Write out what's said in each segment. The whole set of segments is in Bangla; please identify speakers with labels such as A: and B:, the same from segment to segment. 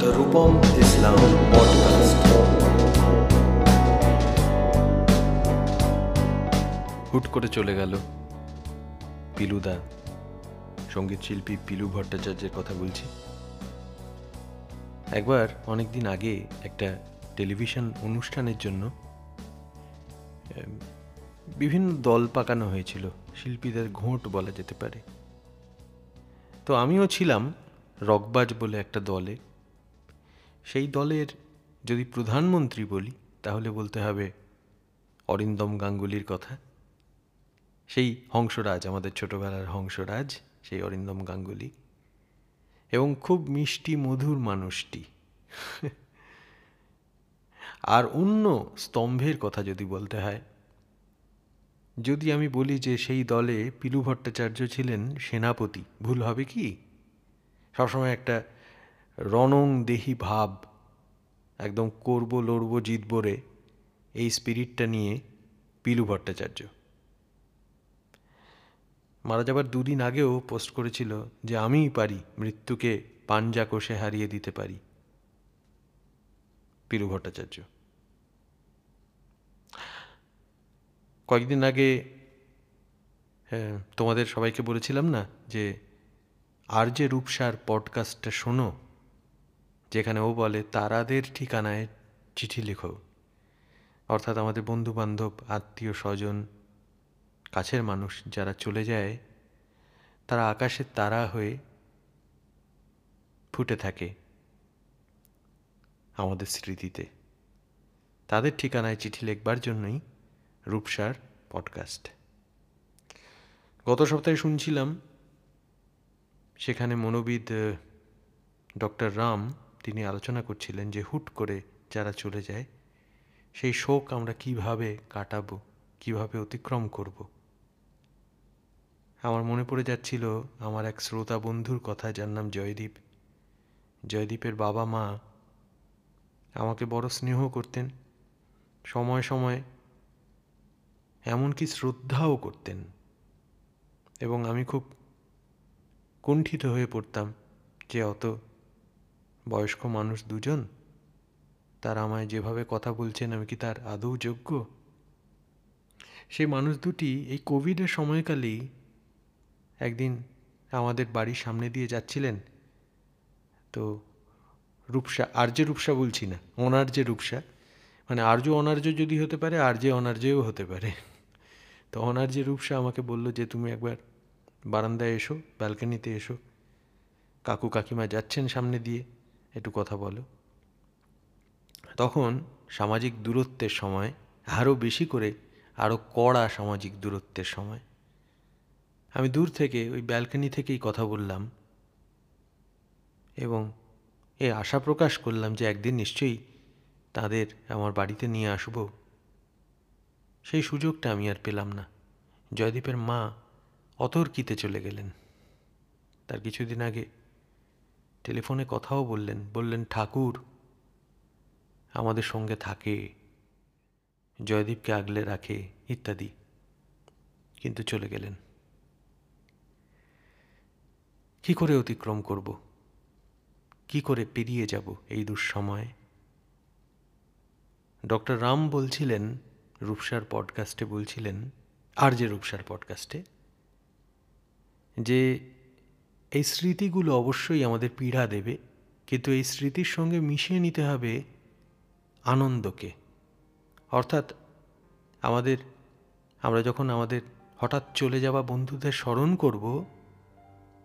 A: দ্য রূপম ইসলাম পডকাস্ট
B: হুট করে চলে গেল পিলুদা, সংগীত শিল্পী পিলু ভট্টাচার্যের কথা বলছি। একবার অনেক দিন আগে একটা টেলিভিশন অনুষ্ঠানের জন্য বিভিন্ন দল পাকানো হয়েছিল, শিল্পীদের ঘোট বলা যেতে পারে। তো আমিও ছিলাম রকবাজ বলে একটা দলে। সেই দলের যদি প্রধানমন্ত্রী বলি, তাহলে বলতে হবে অরিন্দম গাঙ্গুলির কথা। সেই হংসরাজ, আমাদের ছোটবেলার হংসরাজ, সেই অরিন্দম গাঙ্গুলি। এবং খুব মিষ্টি, মধুর মানুষটি। আর অন্য স্তম্ভের কথা যদি বলতে হয়, যদি আমি বলি যে সেই দলে পিলু ভট্টাচার্য ছিলেন সেনাপতি, ভুল হবে কি? সবসময় একটা রণং দেহি ভাব, একদম করব, লড়ব, জিতবো রে, এই স্পিরিটটা নিয়ে পিলু ভট্টাচার্য। মারা যাবার দুদিন আগেও পোস্ট করেছিল যে আমিই পারি মৃত্যুকে পাঞ্জা কষে হারিয়ে দিতে পারি। পিলু ভট্টাচার্য। কয়েকদিন আগে তোমাদের সবাইকে বলেছিলাম না যে, আর যে রূপসার পডকাস্টটা শোনো যেখানে ও বলে, তারাদের ঠিকানায় চিঠি লেখো। অর্থাৎ আমাদের বন্ধু বান্ধব আত্মীয় স্বজন, কাছের মানুষ যারা চলে যায়, তারা আকাশের তারা হয়ে ফুটে থাকে আমাদের স্মৃতিতে। তাদের ঠিকানায় চিঠি লিখবার জন্যই রূপসার পডকাস্ট। গত সপ্তাহে শুনছিলাম, সেখানে মনোবিদ ডক্টর রাম তিনি আলোচনা করছিলেন যে হুট করে যারা চলে যায়, সেই শোক আমরা কীভাবে কাটাবো, কীভাবে অতিক্রম করব? আমার মনে পড়ে যাচ্ছিল আমার এক শ্রোতা বন্ধুর কথা, যার নাম জয়দীপ। জয়দীপের বাবা মা আমাকে বড় স্নেহ করতেন, সময় সময় এমনকি শ্রদ্ধাও করতেন এবং আমি খুব কুণ্ঠিত হয়ে পড়তাম যে অত বয়স্ক মানুষ দুজন? তারা আমায় যেভাবে কথা বলছেন, আমি কি তার আদৌ যোগ্য? সেই মানুষ দুটি এই কোভিডের সময়কালেই একদিন আমাদের বাড়ির সামনে দিয়ে যাচ্ছিলেন। তো রূপসা, আর্য রূপসা বলছি না, অনার্য রূপসা। মানে আর্য অনার্য যদি হতে পারে, আর্য অনার্যও হতে পারে। তো অনার্য রূপসা আমাকে বলল যে, তুমি একবার বারান্দায় এসো, ব্যালকানিতে এসো। কাকু কাকিমা যাচ্ছেন সামনে দিয়ে। একটু কথা বলো। তখন সামাজিক দূরত্বের সময় আরও বেশি করে আরও কড়া সামাজিক দূরত্বের সময়, আমি দূর থেকে ওই ব্যালকনি থেকেই কথা বললাম এবং এ আশা প্রকাশ করলাম যে একদিন নিশ্চয়ই তাদের আমার বাড়িতে নিয়ে আসব। সেই সুযোগটা আমি আর পেলাম না। জয়দীপের মা অতর্কিতে চলে গেলেন। তার কিছুদিন আগে টেলিফোনে কথাও বললেন বললেন, ঠাকুর, আমাদের সঙ্গে থাকে, জয়দীপকে আগলে রাখে, ইত্যাদি। কিন্তু চলে গেলেন। কি করে অতিক্রম করব? কি করে পেরিয়ে যাব এই দুঃসময়ে? ডক্টর রাম বলছিলেন, রূপসার পডকাস্টে বলছিলেন, আর যে রূপসার পডকাস্টে, যে এই স্মৃতিগুলো অবশ্যই আমাদের পীড়া দেবে, কিন্তু এই স্মৃতির সঙ্গে মিশিয়ে নিতে হবে আনন্দকে। অর্থাৎ আমাদের, আমরা যখন আমাদের হঠাৎ চলে যাওয়া বন্ধুদের স্মরণ করব,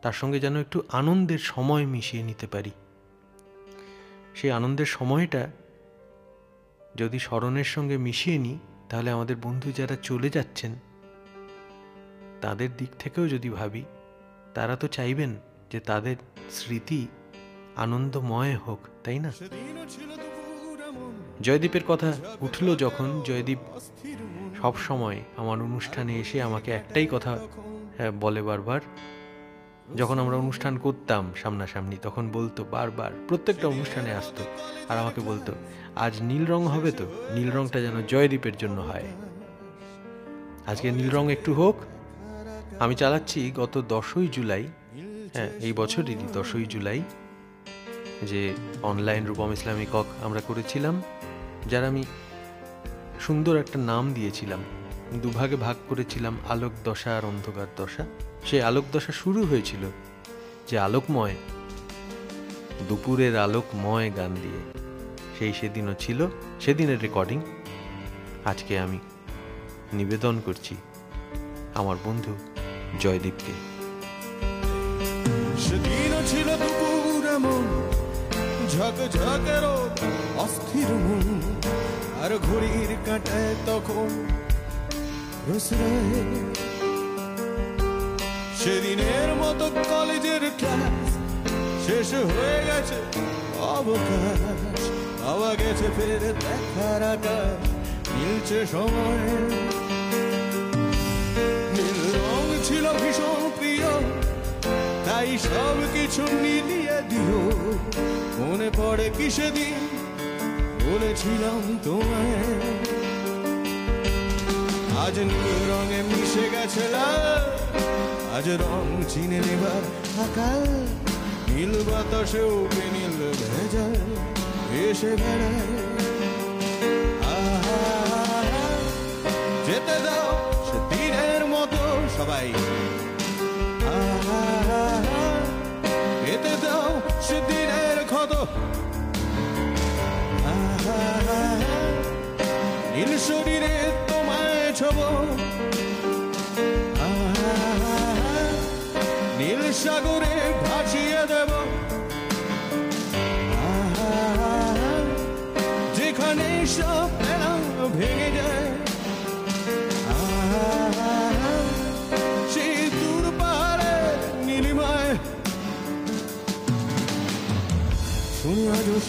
B: তার সঙ্গে যেন একটু আনন্দের সময় মিশিয়ে নিতে পারি। সেই আনন্দের সময়টা যদি স্মরণের সঙ্গে মিশিয়ে নিই, তাহলে আমাদের বন্ধু যারা চলে যাচ্ছেন, তাদের দিক থেকেও যদি ভাবি তারা তো চাইবেন যে তাদের স্মৃতি আনন্দময় হোক তাই না? জয়দীপের কথা উঠল যখন জয়দীপ সব সময় আমার অনুষ্ঠানে এসে আমাকে একটাই কথা হ্যাঁ, বলে বারবার। যখন আমরা অনুষ্ঠান করতাম সামনাসামনি তখন বলতো বারবার প্রত্যেকটা অনুষ্ঠানে আসতো আর আমাকে বলতো আজ নীল রং হবে তো নীল রংটা যেন জয়দীপের জন্য হয়। আজকে নীল রং একটু হোক আমি চালাচ্ছি গত দশই জুলাই হ্যাঁ এই বছরেরই দশই জুলাই, যে অনলাইন রূপম ইসলামী কক আমরা করেছিলাম, যার আমি সুন্দর একটা নাম দিয়েছিলাম। দুভাগে ভাগ করেছিলাম আলোক দশা আর অন্ধকার দশা। সেই আলোক দশা শুরু হয়েছিল যে আলোকময়, দুপুরের আলোকময় গান দিয়ে। সেই সেদিনও ছিল, সেদিনের রেকর্ডিং আজকে আমি নিবেদন করছি আমার বন্ধু জয়দীপকে
C: সেদিনও ছিল দুপুর এমন, ঝক ঝকের অস্থির আর ঘড়ির কাঁটায় তখন সেদিনের মতো কলেজের ক্লাস শেষ হয়ে গেছে অবকাশ পাওয়া গেছে ফের দেখার আকাশ, মিলছে সময়। তাই সব কিছু মিলিয়ে দিও। মনে পড়ে কি সেদিন বলেছিলাম তোমায়? আজ নীল রঙে মিশে গেছে আজ রং চিনে নেবার আকাল। নীল বাতাসেও নীল ভেজা এসে বেড়ায়। যেতে দাও। Ah, ah, ah, illusory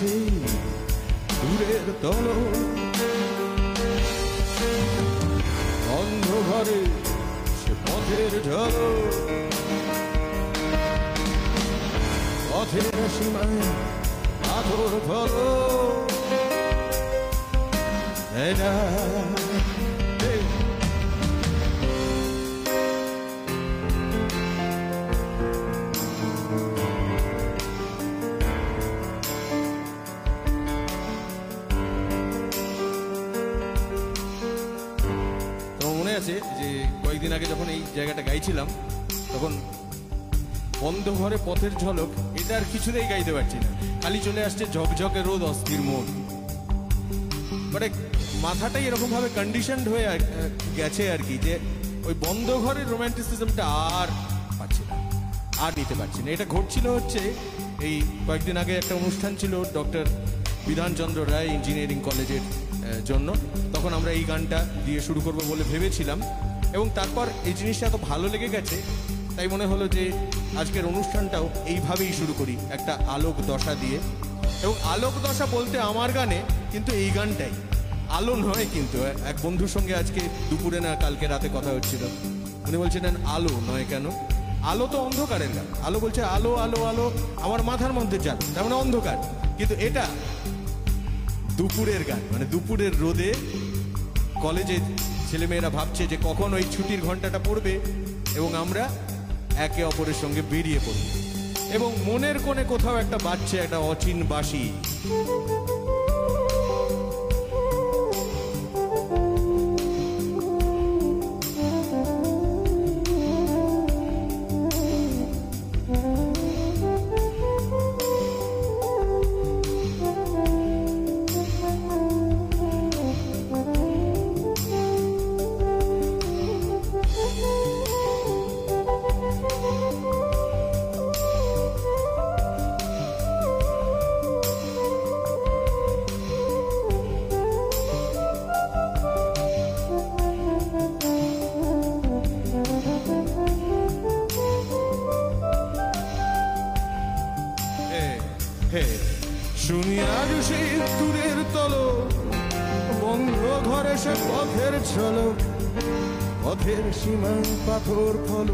C: সেই দূরের তল। অন্ধকারে সে পথের ঢল। পথের সীমায় পাথর ফল এটা কয়েকদিন আগে যখন এই জায়গাটা গাইছিলাম, তখন বন্ধ ঘরে পথের ঝলক, এটা আর কিছুতেই গাইতে পারছি না। খালি চলে আসছে ঝকঝকে রোদ, অস্থির মন। মানে মাথাটাই এরকম ভাবে কন্ডিশনড হয়ে গেছে আর কি, যে ওই বন্ধ ঘরের রোম্যান্টিসিজমটা আর পাচ্ছি না, আর নিতে পারছি না। এটা ঘটছিল হচ্ছে এই কয়েকদিন আগে একটা অনুষ্ঠান ছিল ডক্টর বিধানচন্দ্র রায় ইঞ্জিনিয়ারিং কলেজের জন্য। তখন আমরা এই গানটা দিয়ে শুরু করব বলে ভেবেছিলাম। এবং তারপর এই জিনিসটা এত ভালো লেগে গেছে, তাই মনে হলো যে আজকের অনুষ্ঠানটাও এইভাবেই শুরু করি, একটা আলোক দশা দিয়ে। এবং আলোক দশা বলতে আমার গানে কিন্তু এই গানটাই। আলো নয় কিন্তু এক বন্ধুর সঙ্গে আজকে দুপুরে না কালকে রাতে কথা হচ্ছিল। উনি বলছিলেন, আলো নয় কেন? আলো তো অন্ধকারের গান। আলো বলছে, আলো আলো আলো, আমার মাথার মধ্যে যান তার মানে অন্ধকার। কিন্তু এটা দুপুরের গান মানে দুপুরের রোদে কলেজে ছেলেমেয়েরা ভাবছে যে কখন ওই ছুটির ঘন্টাটা পড়বে এবং আমরা একে অপরের সঙ্গে বেরিয়ে পড়ব। এবং মনের কোণে কোথাও একটা বাচ্চা একটা অচিন বাসি পথের সীমা পাথর ফল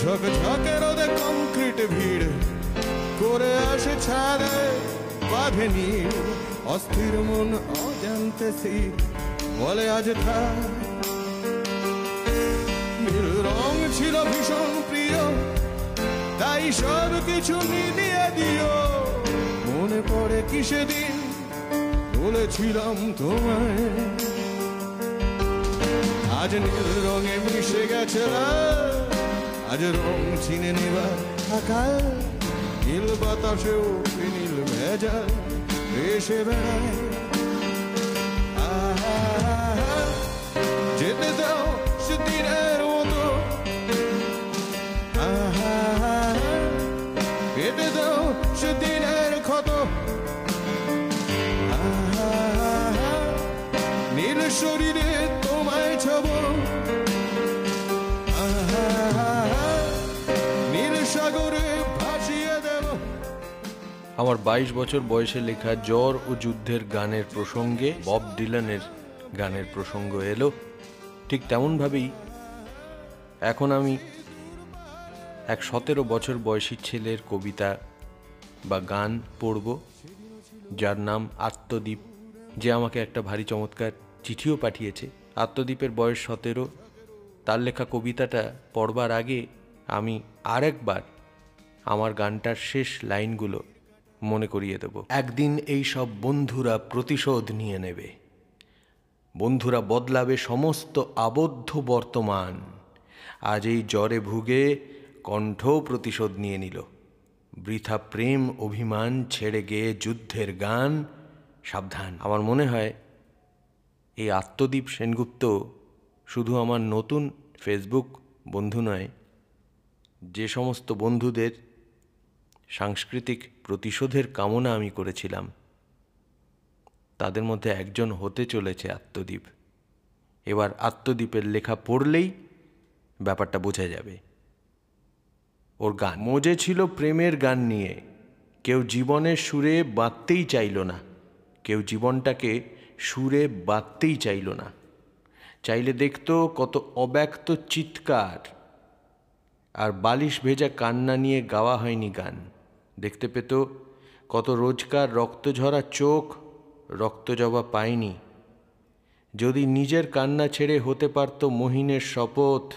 C: ঝক ঝকে রোদে কংক্রিট ভিড় করে আসে ছাদে বাঁধে নীল। অস্থির মন অজান্তে বলে আজ থাক নীল রং ছিল ভীষণ প্রিয়, তাই সব কিছু মিলিয়ে দিও। মনে পড়ে কিসে সেদিন বলেছিলাম তোমায়। আজ নীল রঙে মিশে গেছে আজ রং চিনে নেবার আকাল নীল বাতাসেও নীল ভেজা এসে বেড়ায়।
B: আমার বাইশ বছর বয়সে লেখা জ্বর ও যুদ্ধের গানের প্রসঙ্গে, বব ডিলানের গানের প্রসঙ্গ এলো। ঠিক তেমনভাবেই এখন আমি এক সতেরো বছর বয়সী ছেলের কবিতা বা গান পড়ব, যার নাম আত্মদ্বীপ যে আমাকে একটা ভারী চমৎকার চিঠিও পাঠিয়েছে। আত্মদ্বীপের বয়স সতেরো, তার লেখা কবিতাটা পড়বার আগে আমি আরেকবার আমার গানটার শেষ লাইনগুলো মনে করিয়ে দেব। একদিন এই সব বন্ধুরা প্রতিশোধ নিয়ে নেবে। বন্ধুরা বদলাবে সমস্ত আবদ্ধ বর্তমান। আজ এই জ্বরে ভুগে কণ্ঠ প্রতিশোধ নিয়ে নিল। বৃথা প্রেম অভিমান ছেড়ে গিয়ে যুদ্ধের গান, সাবধান। আমার মনে হয় এই আত্মদ্বীপ সেনগুপ্ত শুধু আমার নতুন ফেসবুক বন্ধু নয়, যে সমস্ত বন্ধুদের সাংস্কৃতিক প্রতিশোধের কামনা আমি করেছিলাম। তাদের মধ্যে একজন হতে চলেছে আত্মদ্বীপ এবার আত্মদ্বীপের লেখা পড়লেই ব্যাপারটা বোঝা যাবে। ওর গান মজে ছিল প্রেমের গান নিয়ে। কেউ জীবনের সুরে বাঁধতেই চাইল না। কেউ জীবনটাকে সুরে বাঁধতেই চাইল না। চাইলে দেখতো কত অব্যক্ত চিৎকার। আর বালিশ ভেজা কান্না নিয়ে গাওয়া হয়নি গান। দেখতে পেত, কত রোজকার রক্তঝরা চোখ রক্ত জবা পায়নি। যদি নিজের কান্না ছেড়ে হতে পারত মহিনের শপথ,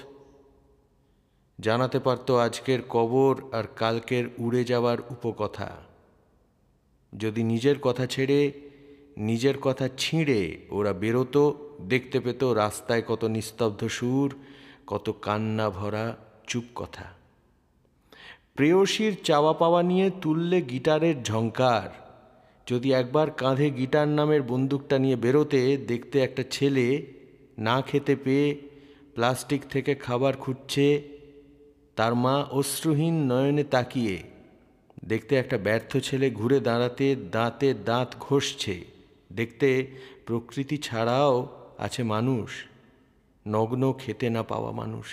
B: জানাতে পারত আজকের কবর আর কালকের উড়ে যাওয়ার উপকথা। যদি নিজের কথা ছেড়ে, নিজের কথা ছিঁড়ে ওরা বেরোতো, দেখতে পেত রাস্তায় কত নিস্তব্ধ সুর, কত কান্না ভরা চুপ কথা। প্রেয়সীর চাওয়া পাওয়া নিয়ে তুললে গিটারের ঝঙ্কার যদি একবার কাঁধে গিটার নামের বন্দুকটা নিয়ে বেরোতে দেখতে একটা ছেলে না খেতে পেয়ে প্লাস্টিক থেকে খাবার খুঁজছে, তার মা অশ্রুহীন নয়নে তাকিয়ে দেখতে একটা ব্যর্থ ছেলে ঘুরে দাঁড়াতে দাঁতে দাঁত ঘষছে। দেখতে প্রকৃতি ছাড়াও আছে মানুষ, নগ্ন খেতে না পাওয়া মানুষ।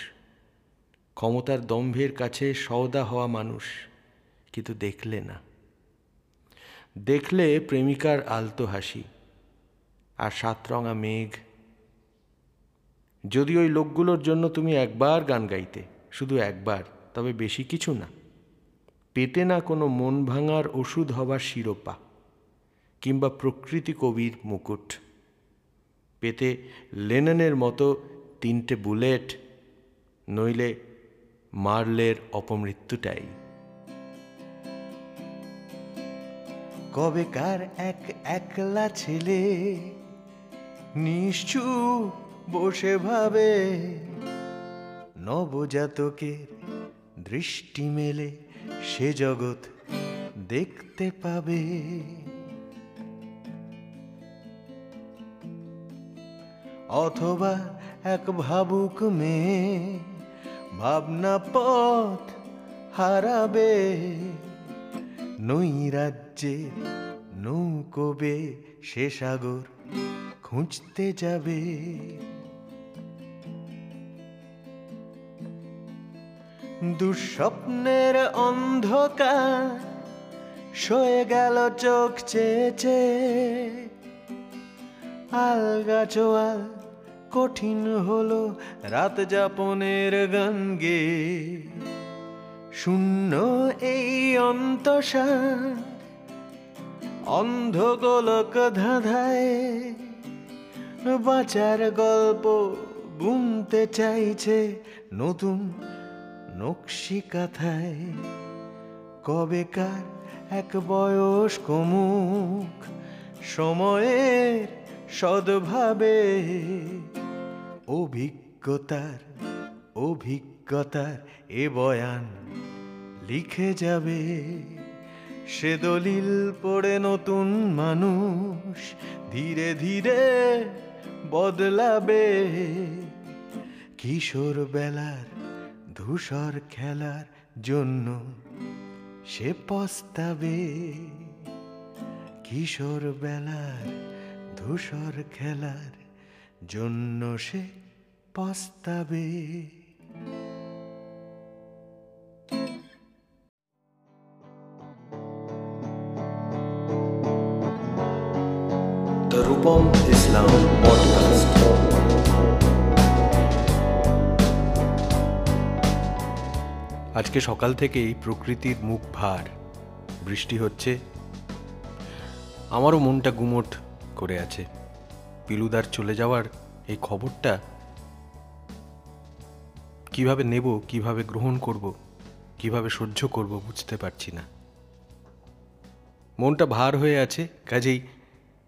B: ক্ষমতার দম্ভের কাছে সওদা হওয়া মানুষ, কিন্তু দেখলে না। দেখলে প্রেমিকার আলতো হাসি আর সাতরঙা মেঘ। যদি ওই লোকগুলোর জন্য তুমি একবার গান গাইতে, শুধু একবার, তবে বেশি কিছু না। পেতে না কোনো মন ভাঙার ওষুধ হবার শিরোপা, কিংবা প্রকৃতি কবির মুকুট। পেতে লেননের মতো তিনটে বুলেট, নইলে মার্লের অপমৃত্যুটাই। কবেকার এক একলা ছেলে নিশ্চুপ বসে ভাবে, নবজাতকের দৃষ্টি মেলে সে জগৎ দেখতে পাবে। অথবা এক ভাবুক মেয়ে ভাবনা পথ হারাবে, নৈরাজ্যে নৌকবে সে সাগর খুঁজতে যাবে। দুঃস্বপ্নের অন্ধকার সয়ে গেল চোখ চেয়েছে আলগা চোয়াল কঠিন হলো রাত যাপনের গান গে শূন্য এই অন্তঃসার অন্ধ গোলক ধাঁধায়। বাঁচার গল্প বুনতে চাইছে নতুন নকশি কাথায়। কবেকার এক বয়স্ক মুখ, সময়ের সদ্ভাবে অভিজ্ঞতার অভিজ্ঞতার এ বয়ান লিখে যাবে। সে দলিল পড়ে নতুন মানুষ ধীরে ধীরে বদলাবে। কিশোর বেলার ধূসর খেলার জন্য সে পস্তাবে। কিশোর বেলার ধূসর খেলার জন্য সে পস্তাবে
A: The Rupam Islam Podcast.
B: আজকে সকাল থেকেই প্রকৃতির মুখ ভার বৃষ্টি হচ্ছে আমারও মনটা গুমোট করে আছে পিলুদার চলে যাওয়ার এই খবরটা কীভাবে নেব, কীভাবে গ্রহণ করব, কীভাবে সহ্য করব বুঝতে পারছি না। মনটা ভার হয়ে আছে, কাজেই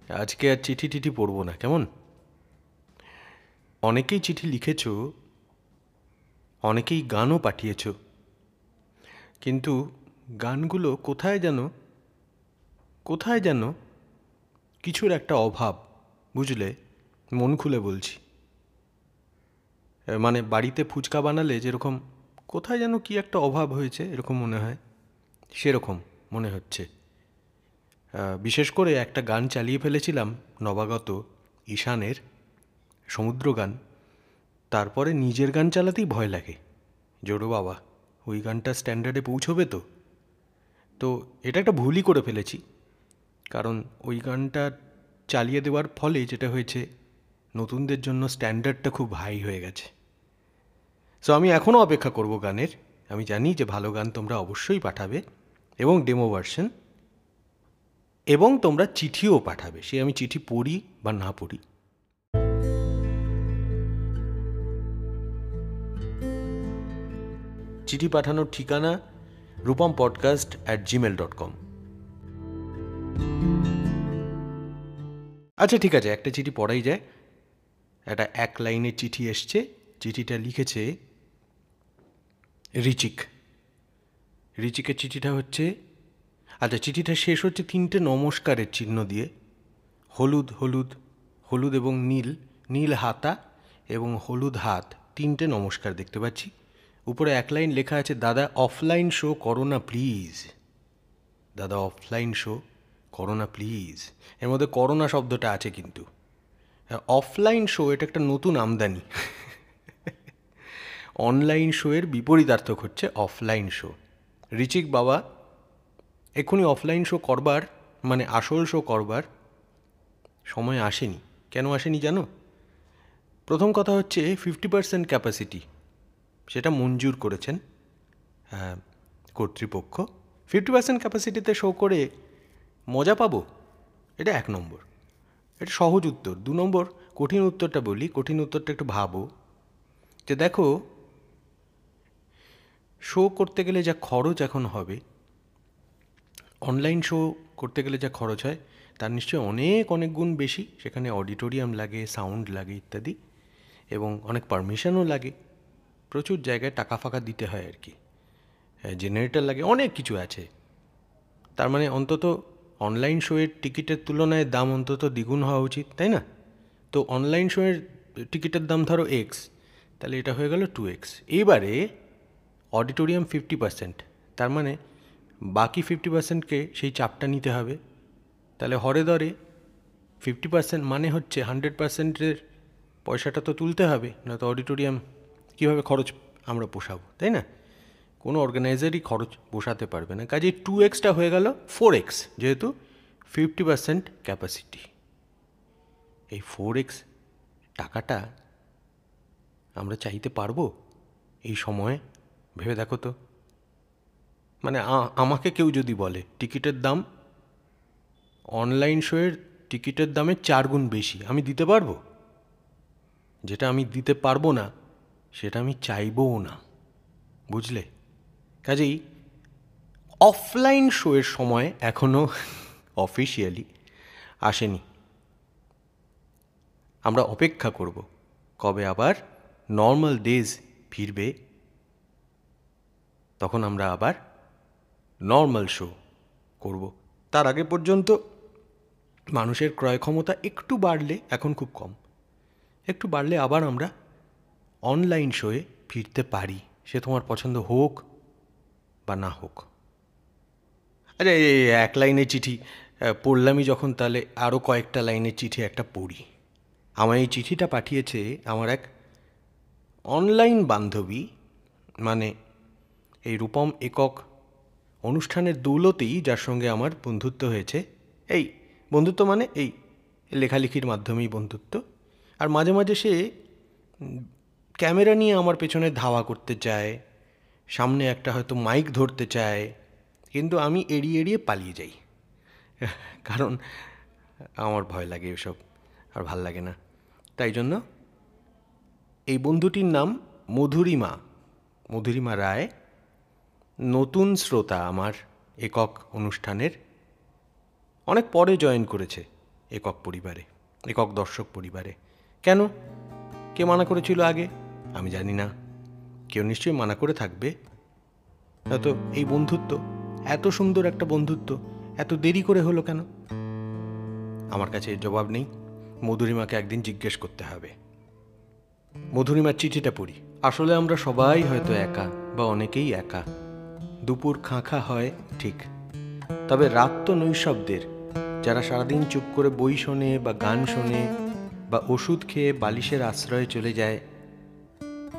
B: আজকে আর চিঠি টিঠি পড়ব না, কেমন? অনেকেই চিঠি লিখেছ, অনেকেই গানও পাঠিয়েছো, কিন্তু গানগুলো কোথায় যেন কোথায় যেন কিছুর একটা অভাব। বুঝলে? মন খুলে বলছি। মানে বাড়িতে ফুচকা বানালে যেরকম, কোথায় যেন কি একটা অভাব হয়েছে, এরকম মনে হয়? সেরকম মনে হচ্ছে। বিশেষ করে একটা গান চালিয়ে ফেলেছিলাম নবাগত ঈশানের সমুদ্র গান তারপরে নিজের গান চালাতেই ভয় লাগে। জোড়ো বাবা, ওই গানটা স্ট্যান্ডার্ডে পৌঁছবে তো? তো এটা একটা ভুলই করে ফেলেছি। কারণ ওই গানটা চালিয়ে দেওয়ার ফলে যেটা হয়েছে, নতুনদের জন্য স্ট্যান্ডার্ডটা খুব হাই হয়ে গেছে। সো আমি এখনও অপেক্ষা করব গানের। আমি জানি যে ভালো গান তোমরা অবশ্যই পাঠাবে এবং ডেমো ভার্সন এবং তোমরা চিঠিও পাঠাবে। সে আমি চিঠি পড়ি বা না পড়ি। চিঠি পাঠানোর ঠিকানা Rupam podcast at Gmail dot com আচ্ছা ঠিক আছে, একটা চিঠি পড়াই যায়। একটা এক লাইনের চিঠি এসছে, চিঠিটা লিখেছে রিচিক। রিচিকের চিঠিটা হচ্ছে আচ্ছা চিঠিটা শেষ হচ্ছে তিনটে নমস্কারের চিহ্ন দিয়ে। হলুদ হলুদ হলুদ এবং নীল নীল হাতা এবং হলুদ হাত, তিনটে নমস্কার দেখতে পাচ্ছি। উপরে এক লাইন লেখা আছে, দাদা অফলাইন শো করো না প্লিজ দাদা অফলাইন শো করো না প্লিজ। এর মধ্যে করোনা শব্দটা আছে কিন্তু। অফলাইন শো এটা একটা নতুন আমদানি। অনলাইন শোয়ের বিপরীতার্থক হচ্ছে অফলাইন শো। রিচিক বাবা এক্ষুনি অফলাইন শো করবার মানে আসল শো করবার সময় আসেনি। কেন আসেনি জানো? প্রথম কথা হচ্ছে ফিফটি পার্সেন্ট ক্যাপাসিটি। সেটা মঞ্জুর করেছেন হ্যাঁ, কর্তৃপক্ষ। ফিফটি পার্সেন্ট ক্যাপাসিটিতে শো করে মজা পাবো? এটা এক নম্বর। এটা সহজ উত্তর। দু নম্বর, কঠিন উত্তরটা বলি, কঠিন উত্তরটা একটু ভাবো। যে দেখো শো করতে গেলে যা খরচ এখন হবে অনলাইন শো করতে গেলে যা খরচ হয়, তার নিশ্চয়ই অনেক অনেক গুণ বেশি। সেখানে অডিটোরিয়াম লাগে সাউন্ড লাগে ইত্যাদি, এবং অনেক পারমিশনও লাগে। প্রচুর জায়গায় টাকা ফাঁকা দিতে হয় আর কি। জেনারেটর লাগে, অনেক কিছু আছে। তার মানে অন্তত অনলাইন শোয়ের টিকিটের তুলনায় দাম অন্তত দ্বিগুণ হওয়া উচিত, তাই না? তো অনলাইন শোয়ের টিকিটের দাম ধরো এক্স তাহলে এটা হয়ে গেল টু এক্স এবারে অডিটোরিয়াম ফিফটি পার্সেন্ট তার মানে বাকি ফিফটি পার্সেন্টকে সেই চাপটা নিতে হবে। তাহলে হরে দরে ফিফটি পার্সেন্ট মানে হচ্ছে হান্ড্রেড পার্সেন্টের পয়সাটা তো তুলতে হবে না তো অডিটোরিয়াম কীভাবে খরচ আমরা পোষাবো, তাই না? কোনো অর্গানাইজারই খরচ পোষাতে পারবে না। কাজে টু এক্সটা হয়ে গেল ফোর এক্স যেহেতু ফিফটি পার্সেন্ট ক্যাপাসিটি এই ফোর এক্স টাকাটা আমরা চাইতে পারব এই সময়ে? ভেবে দেখো তো। মানে আমাকে কেউ যদি বলে, টিকিটের দাম অনলাইন শোয়ের টিকিটের দামের চার গুণ বেশি, আমি দিতে পারব? যেটা আমি দিতে পারব না, সেটা আমি চাইবও না। বুঝলে? কাজেই অফলাইন শোয়ের সময় এখনও অফিসিয়ালি আসেনি। আমরা অপেক্ষা করব কবে আবার নর্মাল ডেজ ফিরবে, তখন আমরা আবার নর্মাল শো করব। তার আগে পর্যন্ত মানুষের ক্রয় ক্ষমতা একটু বাড়লে, এখন খুব কম, একটু বাড়লে আবার আমরা অনলাইন শোয়ে ফিরতে পারি। সে তোমার পছন্দ হোক বা না হোক। আরে এক লাইনের চিঠি পড়লামই যখন তাহলে আরও কয়েকটা লাইনের চিঠি একটা পড়ি। আমার এই চিঠিটা পাঠিয়েছে আমার এক অনলাইন বান্ধবী মানে এই রূপম একক অনুষ্ঠানের দৌলতেই যার সঙ্গে আমার বন্ধুত্ব হয়েছে। এই, বন্ধুত্ব মানে এই লেখালেখির মাধ্যমেই বন্ধুত্ব। আর মাঝে মাঝে সে ক্যামেরা নিয়ে আমার পেছনে ধাওয়া করতে চায় সামনে একটা হয়তো মাইক ধরতে চায়, কিন্তু আমি এড়িয়ে এড়িয়ে পালিয়ে যাই। কারণ আমার ভয় লাগে এসব, আর ভালো লাগে না। তাই জন্য এই বন্ধুটির নাম মধুরিমা মধুরিমা রায়, নতুন শ্রোতা আমার একক অনুষ্ঠানের। অনেক পরে জয়েন করেছে একক পরিবারে, একক দর্শক পরিবারে। কেন? কে মানা করেছিল আগে? আমি জানি না। কেউ নিশ্চয়ই মানা করে থাকবে। হয়তো এই বন্ধুত্ব, এত সুন্দর একটা বন্ধুত্ব, এত দেরি করে হলো কেন? আমার কাছে জবাব নেই। মধুরিমাকে একদিন জিজ্ঞেস করতে হবে। মধুরিমার চিঠিটা পড়ি। আসলে আমরা সবাই হয়তো একা, বা অনেকেই একা। দুপুর খাঁখা হয়, ঠিক। তবে রাত তো নৈশব্দের, যারা সারাদিন চুপ করে বই শোনে, বা গান শোনে, বা ওষুধ খেয়ে বালিশের আশ্রয়ে চলে যায়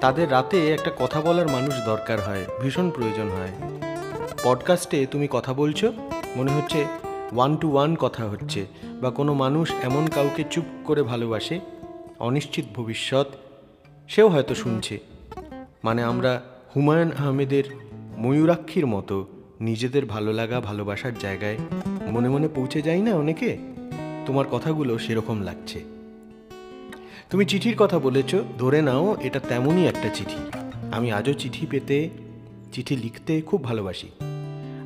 B: তাদের রাতে একটা কথা বলার মানুষ দরকার হয়, ভীষণ প্রয়োজন হয়। পডকাস্টে তুমি কথা বলছো, মনে হচ্ছে ওয়ান টু ওয়ান কথা হচ্ছে, বা কোনো মানুষ এমন কাউকে চুপ করে ভালোবাসে, অনিশ্চিত ভবিষ্যৎ, সেও হয়তো শুনছে। মানে আমরা হুমায়ুন আহমেদের ময়ূরাক্ষীর মতো নিজেদের ভালো লাগা, ভালোবাসার জায়গায় মনে মনে পৌঁছে যাই না অনেকে? তোমার কথাগুলো সেরকম লাগছে। তুমি চিঠির কথা বলেছ, ধরে নাও এটা তেমনই একটা চিঠি। আমি আজও চিঠি পেতে, চিঠি লিখতে খুব ভালোবাসি।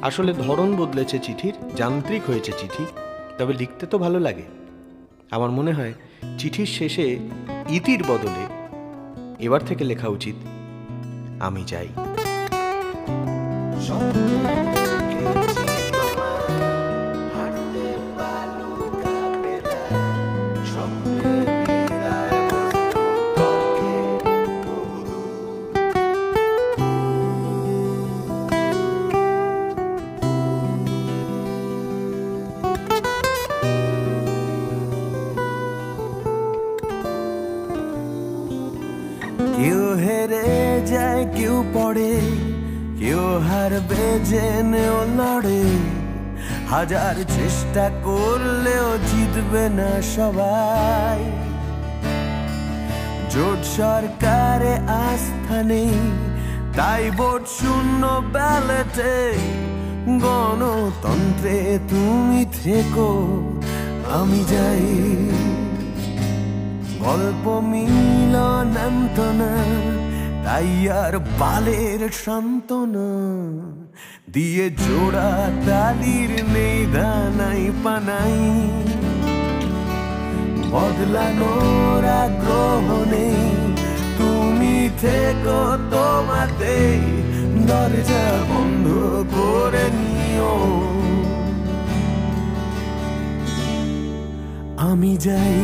B: আসলে ধরন বদলেছে চিঠির, যান্ত্রিক হয়েছে চিঠি, তবে লিখতে তো ভালো লাগে। আমার মনে হয়, চিঠির শেষে ইতির বদলে এবার থেকে লেখা উচিত, আমি চাই।
D: হাজার চেষ্টা করলেও জিতবে না সবাই। জোট সরকারে আস্থা নেই, তাই ভোট শূন্য ব্যালেটে গণতন্ত্রে তুমি থেকো, আমি যাই। গল্প মিলনান্ত না তাই আর বালের সান্ত্বনা। দিয়ে জোড়া তালির নেই দানাই পানাই। বদলানোর আগ্রহ নেই, তুমি থেকো তোমাতে, দরজা বন্ধ করে নিও। আমি যাই।